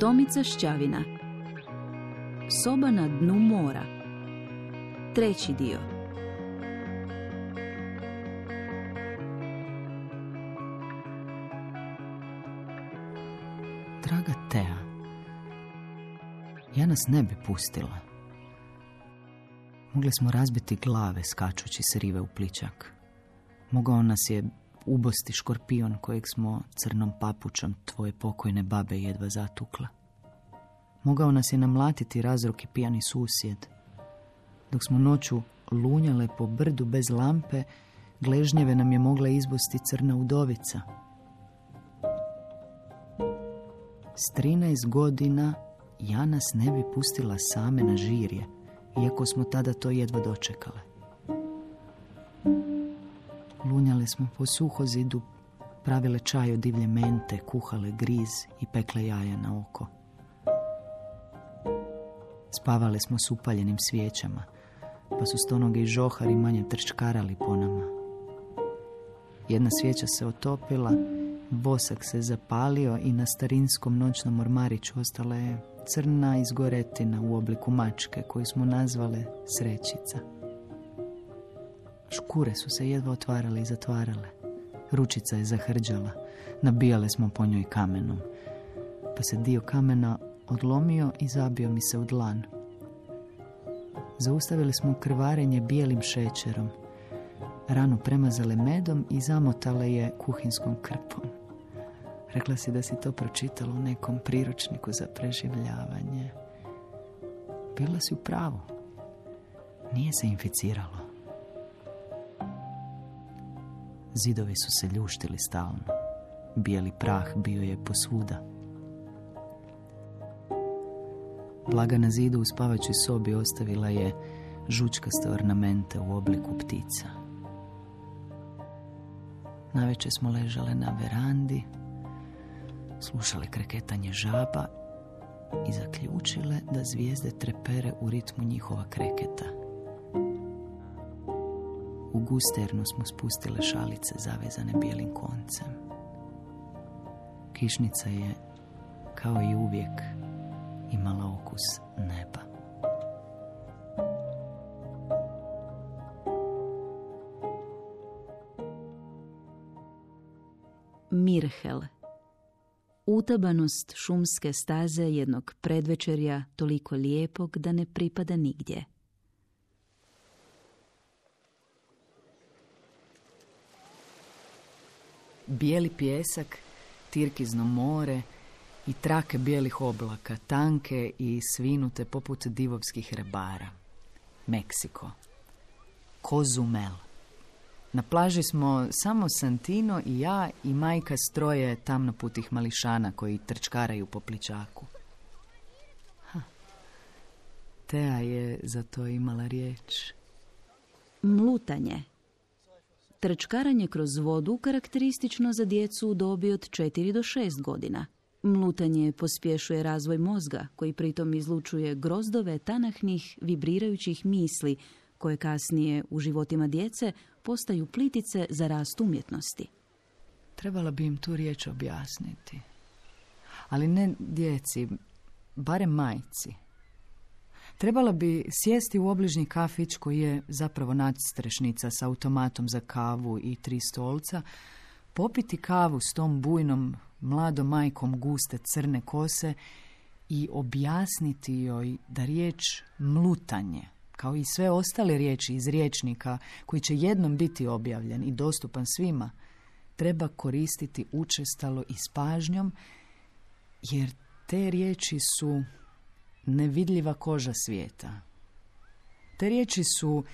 Tomica Šćavina Soba na dnu mora Treći dio Draga Tea, ja nas ne bi pustila. Mogli smo razbiti glave skačući s rive u pličak. Mogao nas je ubosti škorpion kojeg smo crnom papučom tvoje pokojne babe jedva zatukla. Mogao nas je namlatiti razruki pijani susjed. Dok smo noću lunjale po brdu bez lampe, gležnjeve nam je mogla izbosti crna udovica. S 13 godina ja nas ne bi pustila same na žirje, iako smo tada to jedva dočekale. Lunjale smo po suhozidu, pravile čaj od divlje mente, kuhale griz i pekle jaja na oko. Spavale smo s upaljenim svijećama, pa su stonoge i žohari manje trčkarali po nama. Jedna svijeća se otopila, bosak se zapalio i na starinskom noćnom ormariću ostala je crna izgoretina u obliku mačke koju smo nazvale srećica. Škure su se jedva otvarale i zatvarale. Ručica je zahrđala. Nabijale smo po njoj kamenom. Pa se dio kamena odlomio i zabio mi se u dlan. Zaustavili smo krvarenje bijelim šećerom. Ranu premazale medom i zamotale je kuhinskom krpom. Rekla si da si to pročitala u nekom priručniku za preživljavanje. Bila si u pravu. Nije se inficiralo. Zidovi su se ljuštili stalno. Bijeli prah bio je posvuda. Blaga na zidu u spavaćoj sobi ostavila je žučkaste ornamente u obliku ptica. Naveče smo ležale na verandi, slušale kreketanje žaba i zaključile da zvijezde trepere u ritmu njihova kreketa. U gusternu smo spustile šalice zavezane bijelim koncem. Kišnica je, kao i uvijek, imala okus neba. Mirhel Utabanost šumske staze jednog predvečerja toliko lijepog da ne pripada nigdje. Bijeli pjesak, tirkizno more i trake bijelih oblaka, tanke i svinute poput divovskih rebara. Meksiko. Kozumel. Na plaži smo samo Santino i ja i majka stroje tamnoputih mališana koji trčkaraju po pličaku. Ha. Tea je za to imala riječ. Mlutanje. Trčkaranje kroz vodu karakteristično za djecu u dobi od 4 do 6 godina. Mlutanje pospješuje razvoj mozga, koji pritom izlučuje grozdove tanahnih, vibrirajućih misli, koje kasnije u životima djece postaju plitice za rast umjetnosti. Trebala bi im tu riječ objasniti. Ali ne djeci, barem majci. Trebala bi sjesti u obližnji kafić koji je zapravo nadstrešnica s automatom za kavu i tri stolca, popiti kavu s tom bujnom mladom majkom guste crne kose i objasniti joj da riječ mlutanje, kao i sve ostale riječi iz riječnika koji će jednom biti objavljen i dostupan svima, treba koristiti učestalo i s pažnjom, jer te riječi su nevidljiva koža svijeta. Te riječi su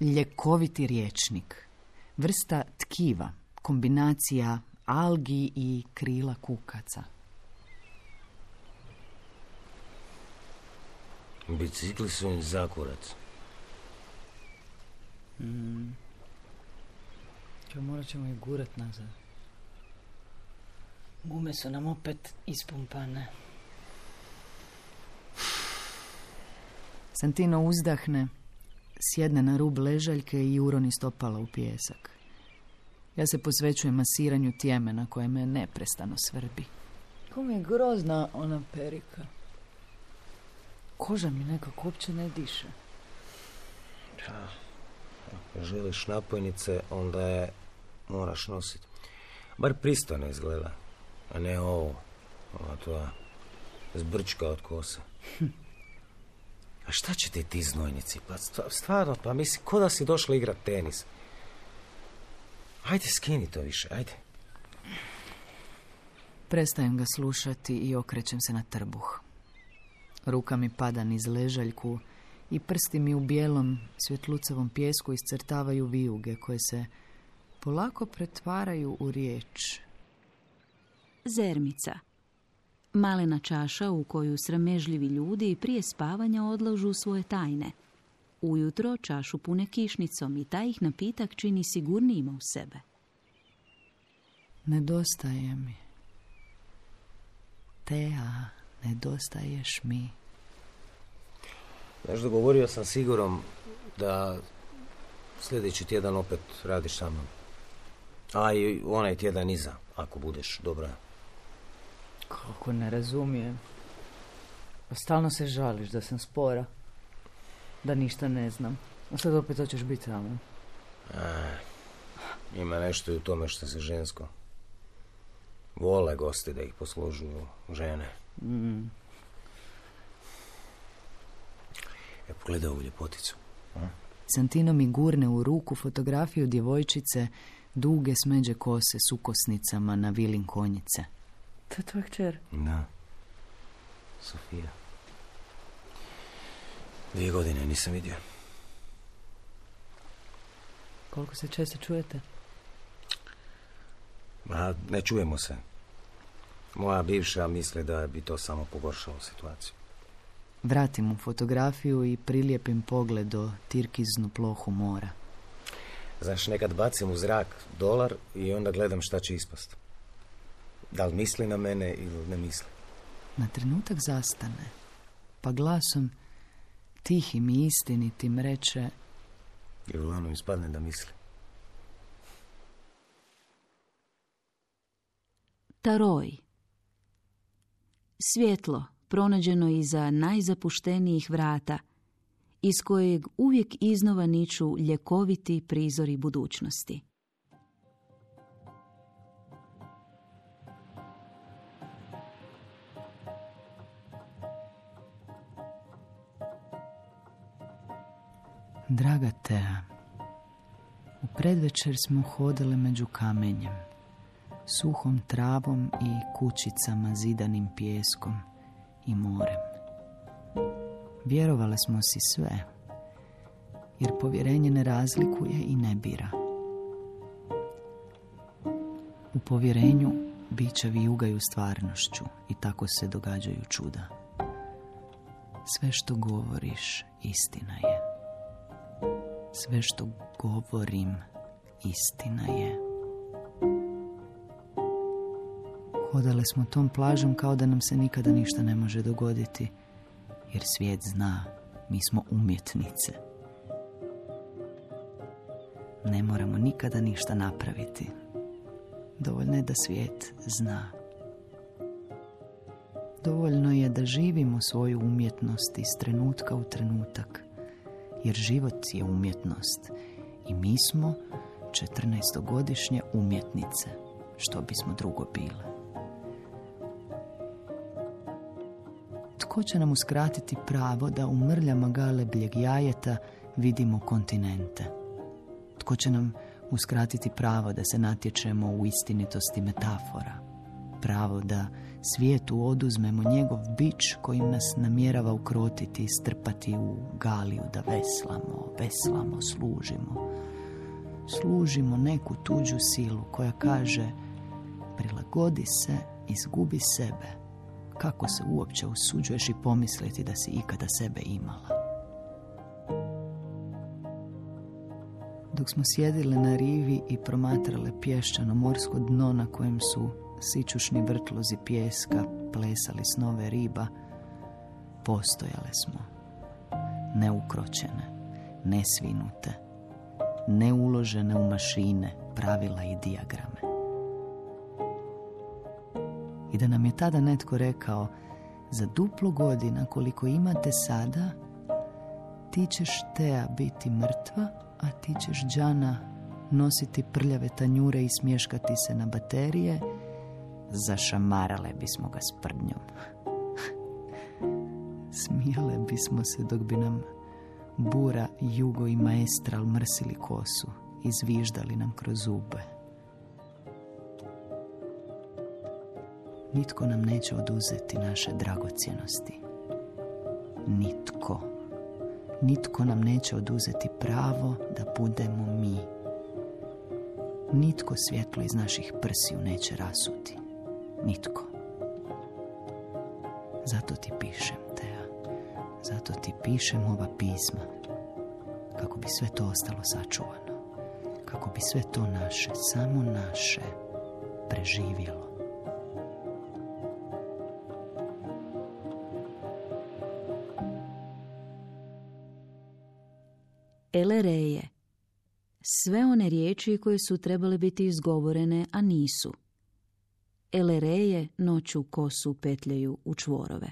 ljekoviti riječnik, vrsta tkiva, kombinacija algi i krila kukaca. Bicikli su im zakurac. Mm. morat ćemo ih gurat nazad. Gume su nam opet ispumpane. Santino uzdahne, sjedne na rub ležaljke i uroni stopala u pijesak. Ja se posvećujem masiranju tijemena koje me neprestano svrbi. Kako mi je grozna ona perika. Koža mi nekako uopće ne diše. Ja, ako želiš napojnice, onda je moraš nositi. Bar pristojno izgleda, a ne ovo, ova tvoja zbrčka od kose. A šta će ti ti znojnici? Pa stva- stvarno, pa misli, ko da si došla igrat tenis. Ajde, skini to više, ajde. Prestajem ga slušati i okrećem se na trbuh. Ruka mi pada niz ležaljku i prsti mi u bijelom svjetlucavom pjesku iscrtavaju vijuge koje se polako pretvaraju u riječ. Zermica. Malena čaša u koju sramežljivi ljudi prije spavanja odlažu svoje tajne. Ujutro čašu pune kišnicom i taj ih napitak čini sigurnijima u sebe. Nedostaje mi. Tea, nedostaješ mi. Znaš, dogovorio sam sigurom da sljedeći tjedan opet radiš sa mnom. A i onaj tjedan iza, ako budeš dobra. Kako ne razumijem. Pa Stalno se žališ da sam spora. Da ništa ne znam. A sad opet hoćeš biti tamo. Ima nešto i u tome što se žensko. Vole gosti da ih poslužuju žene. Mm. E, pogledaj ovu ljepoticu. Santino mi gurne u ruku fotografiju djevojčice duge smeđe kose s ukosnicama na vilin konjice. To je tvoja kćer. Da. Sofija. Dvije godine nisam vidio. Koliko se često čujete? Ma, ne čujemo se. Moja bivša misli da bi to samo pogoršalo situaciju. Vratim mu fotografiju i prilijepim pogled do tirkiznu plohu mora. Znaš, nekad bacim u zrak dolar i onda gledam šta će ispast. Da li misli na mene ili ne misli. Na trenutak zastane, pa glasom tihim i istinitim reče I uglavnom ispadne da misli. Taroj. Svjetlo, pronađeno iza najzapuštenijih vrata, iz kojeg uvijek iznova niču ljekoviti prizori budućnosti. Draga Tea, u predvečer smo hodale među kamenjem, suhom travom i kućicama zidanim pjeskom i morem. Vjerovale smo si sve, jer povjerenje ne razlikuje i ne bira. U povjerenju bićevi jugaju stvarnošću i tako se događaju čuda. Sve što govoriš, istina je. Sve što govorim, istina je. Hodale smo tom plažom kao da nam se nikada ništa ne može dogoditi, jer svijet zna, mi smo umjetnice. Ne moramo nikada ništa napraviti. Dovoljno je da svijet zna. Dovoljno je da živimo svoju umjetnost iz trenutka u trenutak, jer život je umjetnost i mi smo 14-godišnje umjetnice, što bismo drugo bile. Tko će nam uskratiti pravo da u mrljama galebljeg jajeta vidimo kontinente? Tko će nam uskratiti pravo da se natječemo u istinitosti metafora? Pravo da svijetu oduzmemo njegov bić kojim nas namjerava ukrotiti i strpati u galiju da veslamo, veslamo, služimo. Služimo neku tuđu silu koja kaže prilagodi se, izgubi sebe. Kako se uopće usuđuješ i pomisliti da si ikada sebe imala? Dok smo sjedile na rivi i promatrale pješčano morsko dno na kojem su sičušni vrtlozi pjeska plesali snove riba, postojale smo. Neukročene, nesvinute, neuložene u mašine, pravila i dijagrame. I da nam je tada netko rekao, za duplo godina koliko imate sada, ti ćeš Teja biti mrtva, a ti ćeš Đana nositi prljave tanjure i smješkati se na baterije, zašamarale bismo ga s prdnjom. Smijale bismo se dok bi nam bura, jugo i maestral mrsili kosu i zviždali nam kroz zube. Nitko nam neće oduzeti naše dragocjenosti. Nitko. Nitko nam neće oduzeti pravo da budemo mi. Nitko svjetlo iz naših prsiju neće rasuti. Nitko. Zato ti pišem, Teja. Zato ti pišem ova pisma. Kako bi sve to ostalo sačuvano. Kako bi sve to naše, samo naše, preživjelo. Elereje. Sve one riječi koje su trebale biti izgovorene, a nisu. Elereje noću kosu petljaju u čvorove.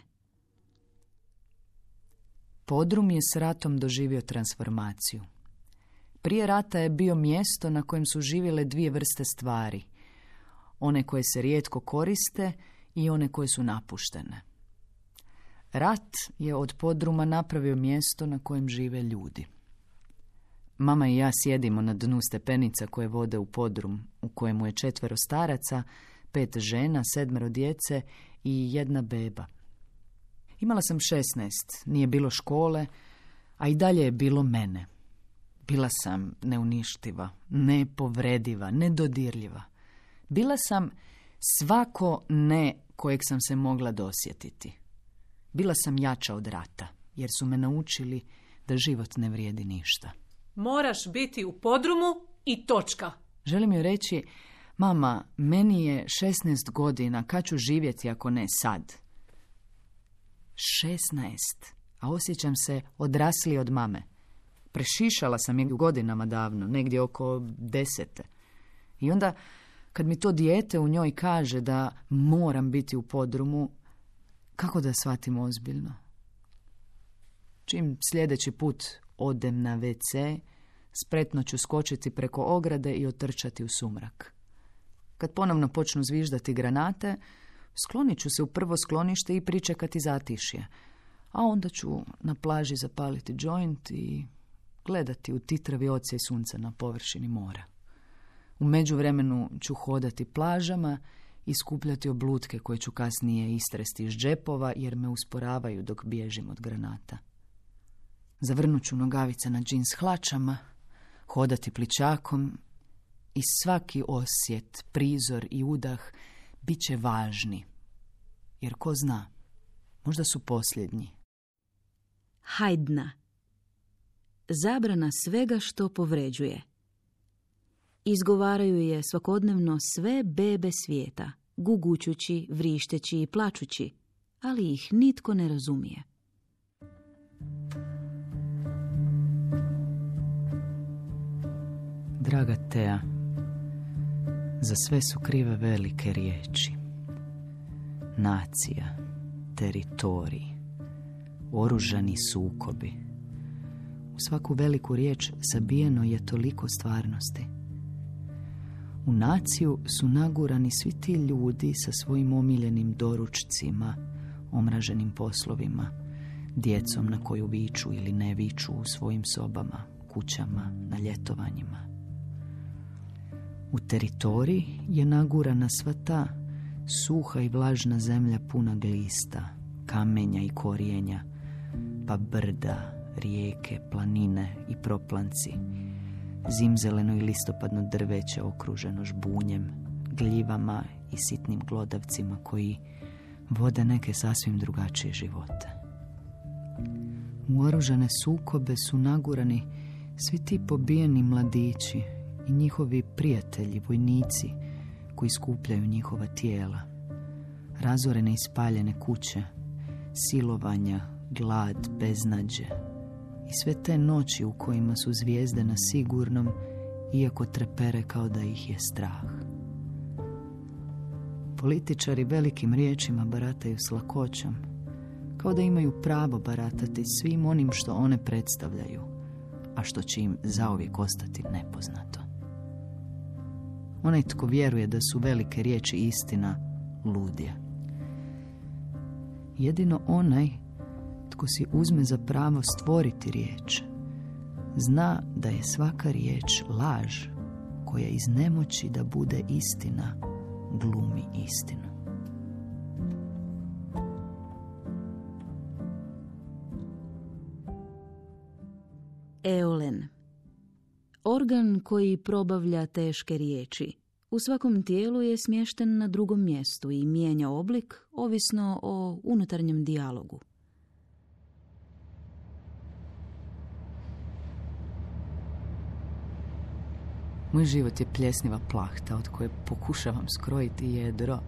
Podrum je s ratom doživio transformaciju. Prije rata je bio mjesto na kojem su živjele dvije vrste stvari. One koje se rijetko koriste i one koje su napuštene. Rat je od podruma napravio mjesto na kojem žive ljudi. Mama i ja sjedimo na dnu stepenica koje vode u podrum, u kojemu je četvero staraca, pet žena, sedmero djece i jedna beba. Imala sam šesnaest, nije bilo škole, a i dalje je bilo mene. Bila sam neuništiva, nepovrediva, nedodirljiva. Bila sam svako ne kojeg sam se mogla dosjetiti. Bila sam jača od rata, jer su me naučili da život ne vrijedi ništa. Moraš biti u podrumu i točka. Želim joj reći, mama, meni je 16 godina, kad ću živjeti ako ne sad? 16, a osjećam se odrasli od mame. Prešišala sam je godinama davno, negdje oko desete. I onda, kad mi to dijete u njoj kaže da moram biti u podrumu, kako da shvatim ozbiljno? Čim sljedeći put odem na WC, spretno ću skočiti preko ograde i otrčati u sumrak. Kad ponovno počnu zviždati granate, sklonit ću se u prvo sklonište i pričekati zatišje, a onda ću na plaži zapaliti joint i gledati u titravi oce i sunca na površini mora. U međuvremenu ću hodati plažama i skupljati oblutke koje ću kasnije istresti iz džepova jer me usporavaju dok bježim od granata. Zavrnut ću nogavice na džins hlačama, hodati pličakom i svaki osjet, prizor i udah bit će važni. Jer ko zna, možda su posljednji. Hajdna. Zabrana svega što povređuje. Izgovaraju je svakodnevno sve bebe svijeta, gugućući, vrišteći i plačući, ali ih nitko ne razumije. Draga Tea, za sve su krive velike riječi. Nacija, teritorij, oružani sukobi. U svaku veliku riječ zabijeno je toliko stvarnosti. U naciju su nagurani svi ti ljudi sa svojim omiljenim doručcima, omraženim poslovima, djecom na koju viču ili ne viču u svojim sobama, kućama, na ljetovanjima. U teritoriji je nagurana sva ta suha i vlažna zemlja puna glista, kamenja i korijenja, pa brda, rijeke, planine i proplanci, zimzeleno i listopadno drveće okruženo žbunjem, gljivama i sitnim glodavcima koji vode neke sasvim drugačije živote. U oružane sukobe su nagurani svi ti pobijeni mladići i njihovi prijatelji, vojnici koji skupljaju njihova tijela. Razorene i spaljene kuće, silovanja, glad, beznađe i sve te noći u kojima su zvijezde na sigurnom, iako trepere kao da ih je strah. Političari velikim riječima barataju s lakoćom, kao da imaju pravo baratati svim onim što one predstavljaju, a što će im zauvijek ostati nepoznato. Onaj tko vjeruje da su velike riječi istina, ludje. Jedino onaj tko si uzme za pravo stvoriti riječ, zna da je svaka riječ laž koja iz nemoći da bude istina glumi istinu. Organ koji probavlja teške riječi. U svakom tijelu je smješten na drugom mjestu i mijenja oblik ovisno o unutarnjem dijalogu. Moj život je pljesniva plahta od koje pokušavam skrojiti jedro,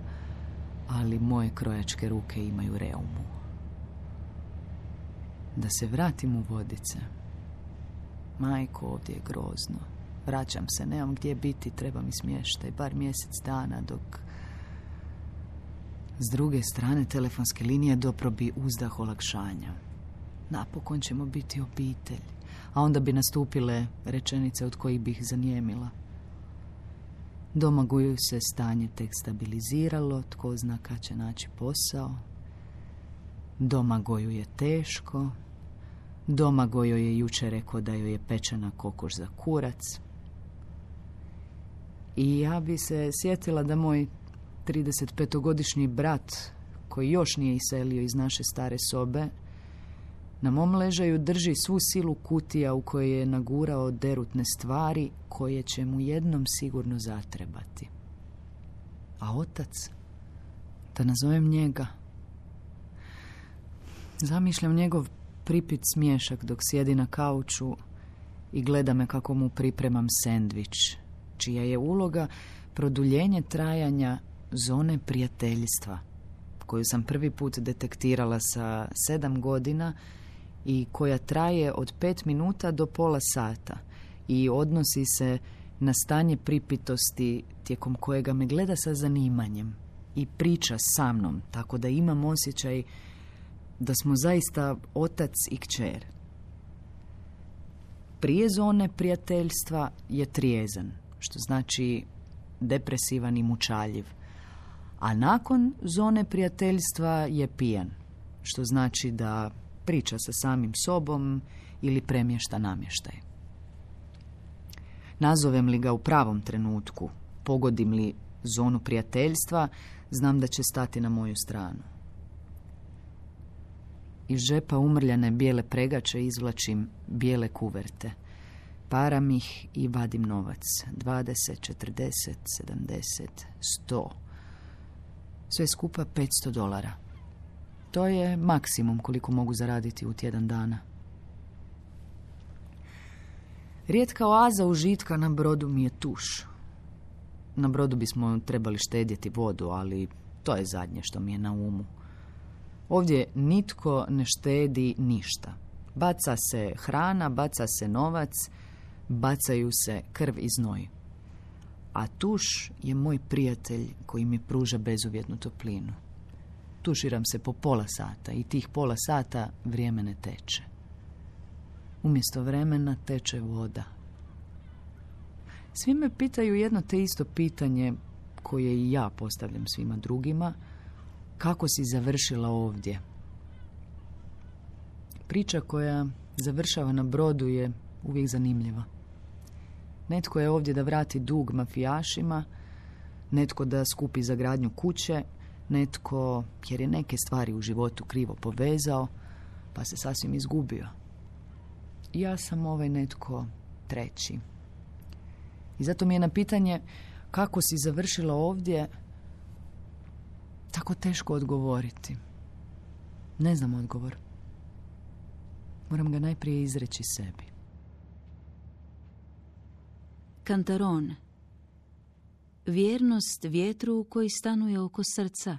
ali moje krojačke ruke imaju reumu. Da se vratim u vodice. Majko, ovdje je grozno. Vraćam se, nemam gdje biti, treba mi smještaj, bar mjesec dana, dok... S druge strane telefonske linije doprobi uzdah olakšanja. Napokon ćemo biti obitelj a onda bi nastupile rečenice od kojih bih zanijemila. Domaguju se stanje tek stabiliziralo, tko zna kad će naći posao. Domagoju je teško. Domagoju je jučer rekao da joj je pečena kokoš za kurac. I ja bi se sjetila da moj 35-godišnji brat, koji još nije iselio iz naše stare sobe, na mom ležaju drži svu silu kutija u kojoj je nagurao derutne stvari koje će mu jednom sigurno zatrebati. A otac? Da nazovem njega. Zamišljam njegov pripit smješak dok sjedi na kauču i gleda me kako mu pripremam sendvič, čija je uloga produljenje trajanja zone prijateljstva, koju sam prvi put detektirala sa sedam godina i koja traje od pet minuta do pola sata i odnosi se na stanje pripitosti tijekom kojega me gleda sa zanimanjem i priča sa mnom, tako da imam osjećaj da smo zaista otac i kćer. Prije zone prijateljstva je trijezan, što znači depresivan i mučaljiv, a nakon zone prijateljstva je pijan, što znači da priča sa samim sobom ili premješta namještaj. Nazovem li ga u pravom trenutku, pogodim li zonu prijateljstva, znam da će stati na moju stranu. Iz žepa umrljane bijele pregače izvlačim bijele kuverte. Param ih i vadim novac. 20, 40, 70, 100. Sve skupa 500 dolara. To je maksimum koliko mogu zaraditi u tjedan dana. Rijetka oaza užitka na brodu mi je tuš. Na brodu bismo trebali štedjeti vodu, ali to je zadnje što mi je na umu. Ovdje nitko ne štedi ništa. Baca se hrana, baca se novac, bacaju se krv i znoj. A tuš je moj prijatelj koji mi pruža bezuvjetnu toplinu. Tuširam se po pola sata i tih pola sata vrijeme ne teče. Umjesto vremena teče voda. Svi me pitaju jedno te isto pitanje koje i ja postavljam svima drugima. Kako si završila ovdje? Priča koja završava na brodu je uvijek zanimljiva. Netko je ovdje da vrati dug mafijašima, netko da skupi za gradnju kuće, netko, jer je neke stvari u životu krivo povezao, pa se sasvim izgubio. Ja sam ovaj netko treći. I zato mi je na pitanje kako si završila ovdje tako teško odgovoriti. Ne znam odgovor. Moram ga najprije izreći sebi. Kantaron Vjernost vjetru koji stanuje oko srca,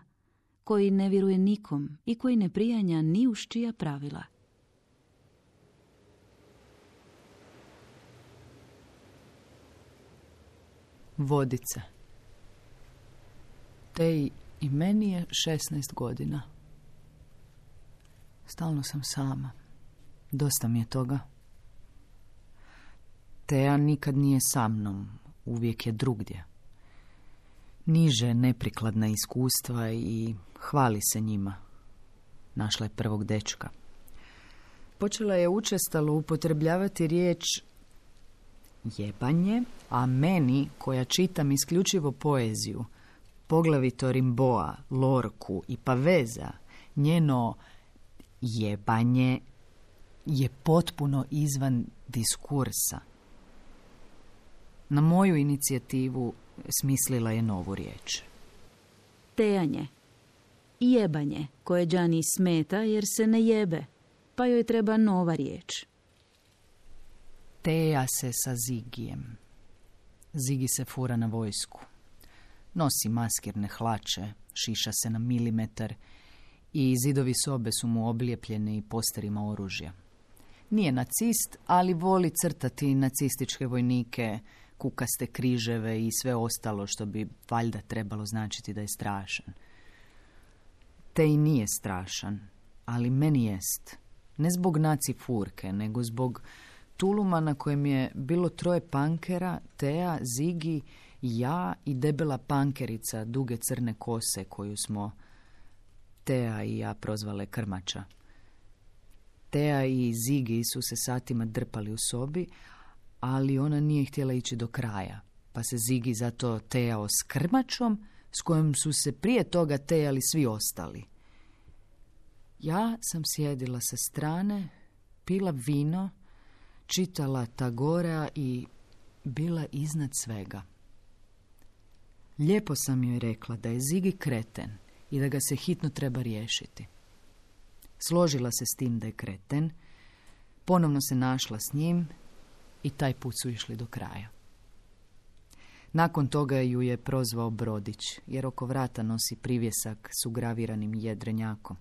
koji ne vjeruje nikom i koji ne prijanja ni uz čija pravila. Vodica Tej I meni je 16 godina. Stalno sam sama. Dosta mi je toga. Teja nikad nije sa mnom, uvijek je drugdje. Niže neprikladna iskustva i hvali se njima. Našla je prvog dečka. Počela je učestalo upotrebljavati riječ jebanje, a meni, koja čitam isključivo poeziju, poglavito Rimboa, Lorku i Paveza, njeno jebanje je potpuno izvan diskursa. Na moju inicijativu smislila je novu riječ. Tejanje. Jebanje, koje Đani smeta jer se ne jebe, pa joj treba nova riječ. Teja se sa Zigijem. Zigi se fura na vojsku. Nosi maskirne hlače, šiša se na milimetar i zidovi sobe su mu oblijepljeni posterima oružja. Nije nacist, ali voli crtati nacističke vojnike, kukaste križeve i sve ostalo što bi valjda trebalo značiti da je strašan. Te i nije strašan, ali meni jest. Ne zbog naci furke, nego zbog tuluma na kojem je bilo troje pankera, Teja, Zigi, ja i debela pankerica duge crne kose koju smo Teja i ja prozvale krmača. Teja i Zigi su se satima drpali u sobi, ali ona nije htjela ići do kraja, pa se Zigi zato tejao s krmačom, s kojom su se prije toga tejali svi ostali. Ja sam sjedila sa strane, pila vino, čitala Tagorea i bila iznad svega. Lijepo sam joj rekla da je Zigi kreten i da ga se hitno treba riješiti. Složila se s tim da je kreten, ponovno se našla s njim i taj put su išli do kraja. Nakon toga ju je prozvao Brodić, jer oko vrata nosi privjesak s ugraviranim jedrenjakom.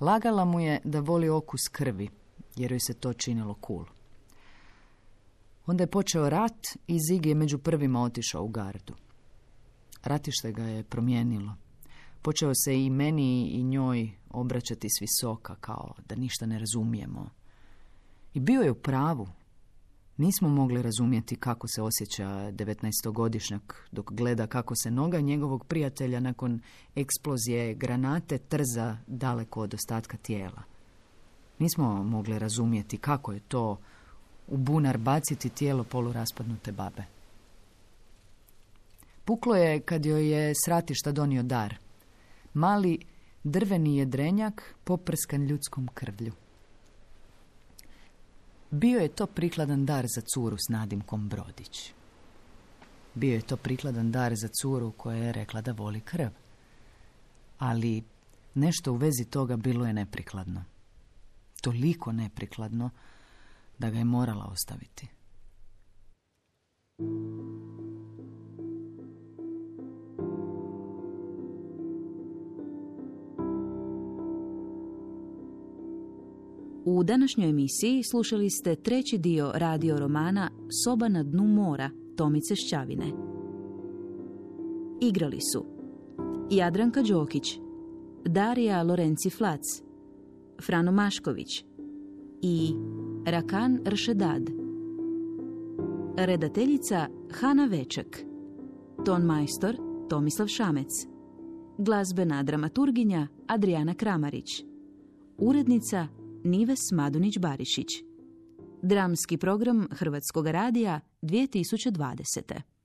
Lagala mu je da voli okus krvi, jer joj se to činilo cool. Onda je počeo rat i Zig je među prvima otišao u gardu. Ratište ga je promijenilo. Počeo se i meni i njoj obraćati s visoka, kao da ništa ne razumijemo. I bio je u pravu. Nismo mogli razumjeti kako se osjeća 19-godišnjak dok gleda kako se noga njegovog prijatelja nakon eksplozije granate trza daleko od ostatka tijela. Nismo mogli razumjeti kako je to u bunar baciti tijelo poluraspadnute babe. Puklo je kad joj je sratišta donio dar. Mali drveni jedrenjak poprskan ljudskom krvlju. Bio je to prikladan dar za curu s nadimkom Brodić. Bio je to prikladan dar za curu koja je rekla da voli krv. Ali nešto u vezi toga bilo je neprikladno. Toliko neprikladno da ga je morala ostaviti. U današnjoj emisiji slušali ste treći dio radio romana Soba na dnu mora Tomice Šćavine. Igrali su Jadranka Đokić, Darija Lorenci Flac, Frano Mašković i Rakan Ršedad. Redateljica Hana Veček. Ton majstor Tomislav Šamec. Glazbena dramaturginja Adriana Kramarić. Urednica Nives Madunić-Barišić. Dramski program Hrvatskog radija 2020.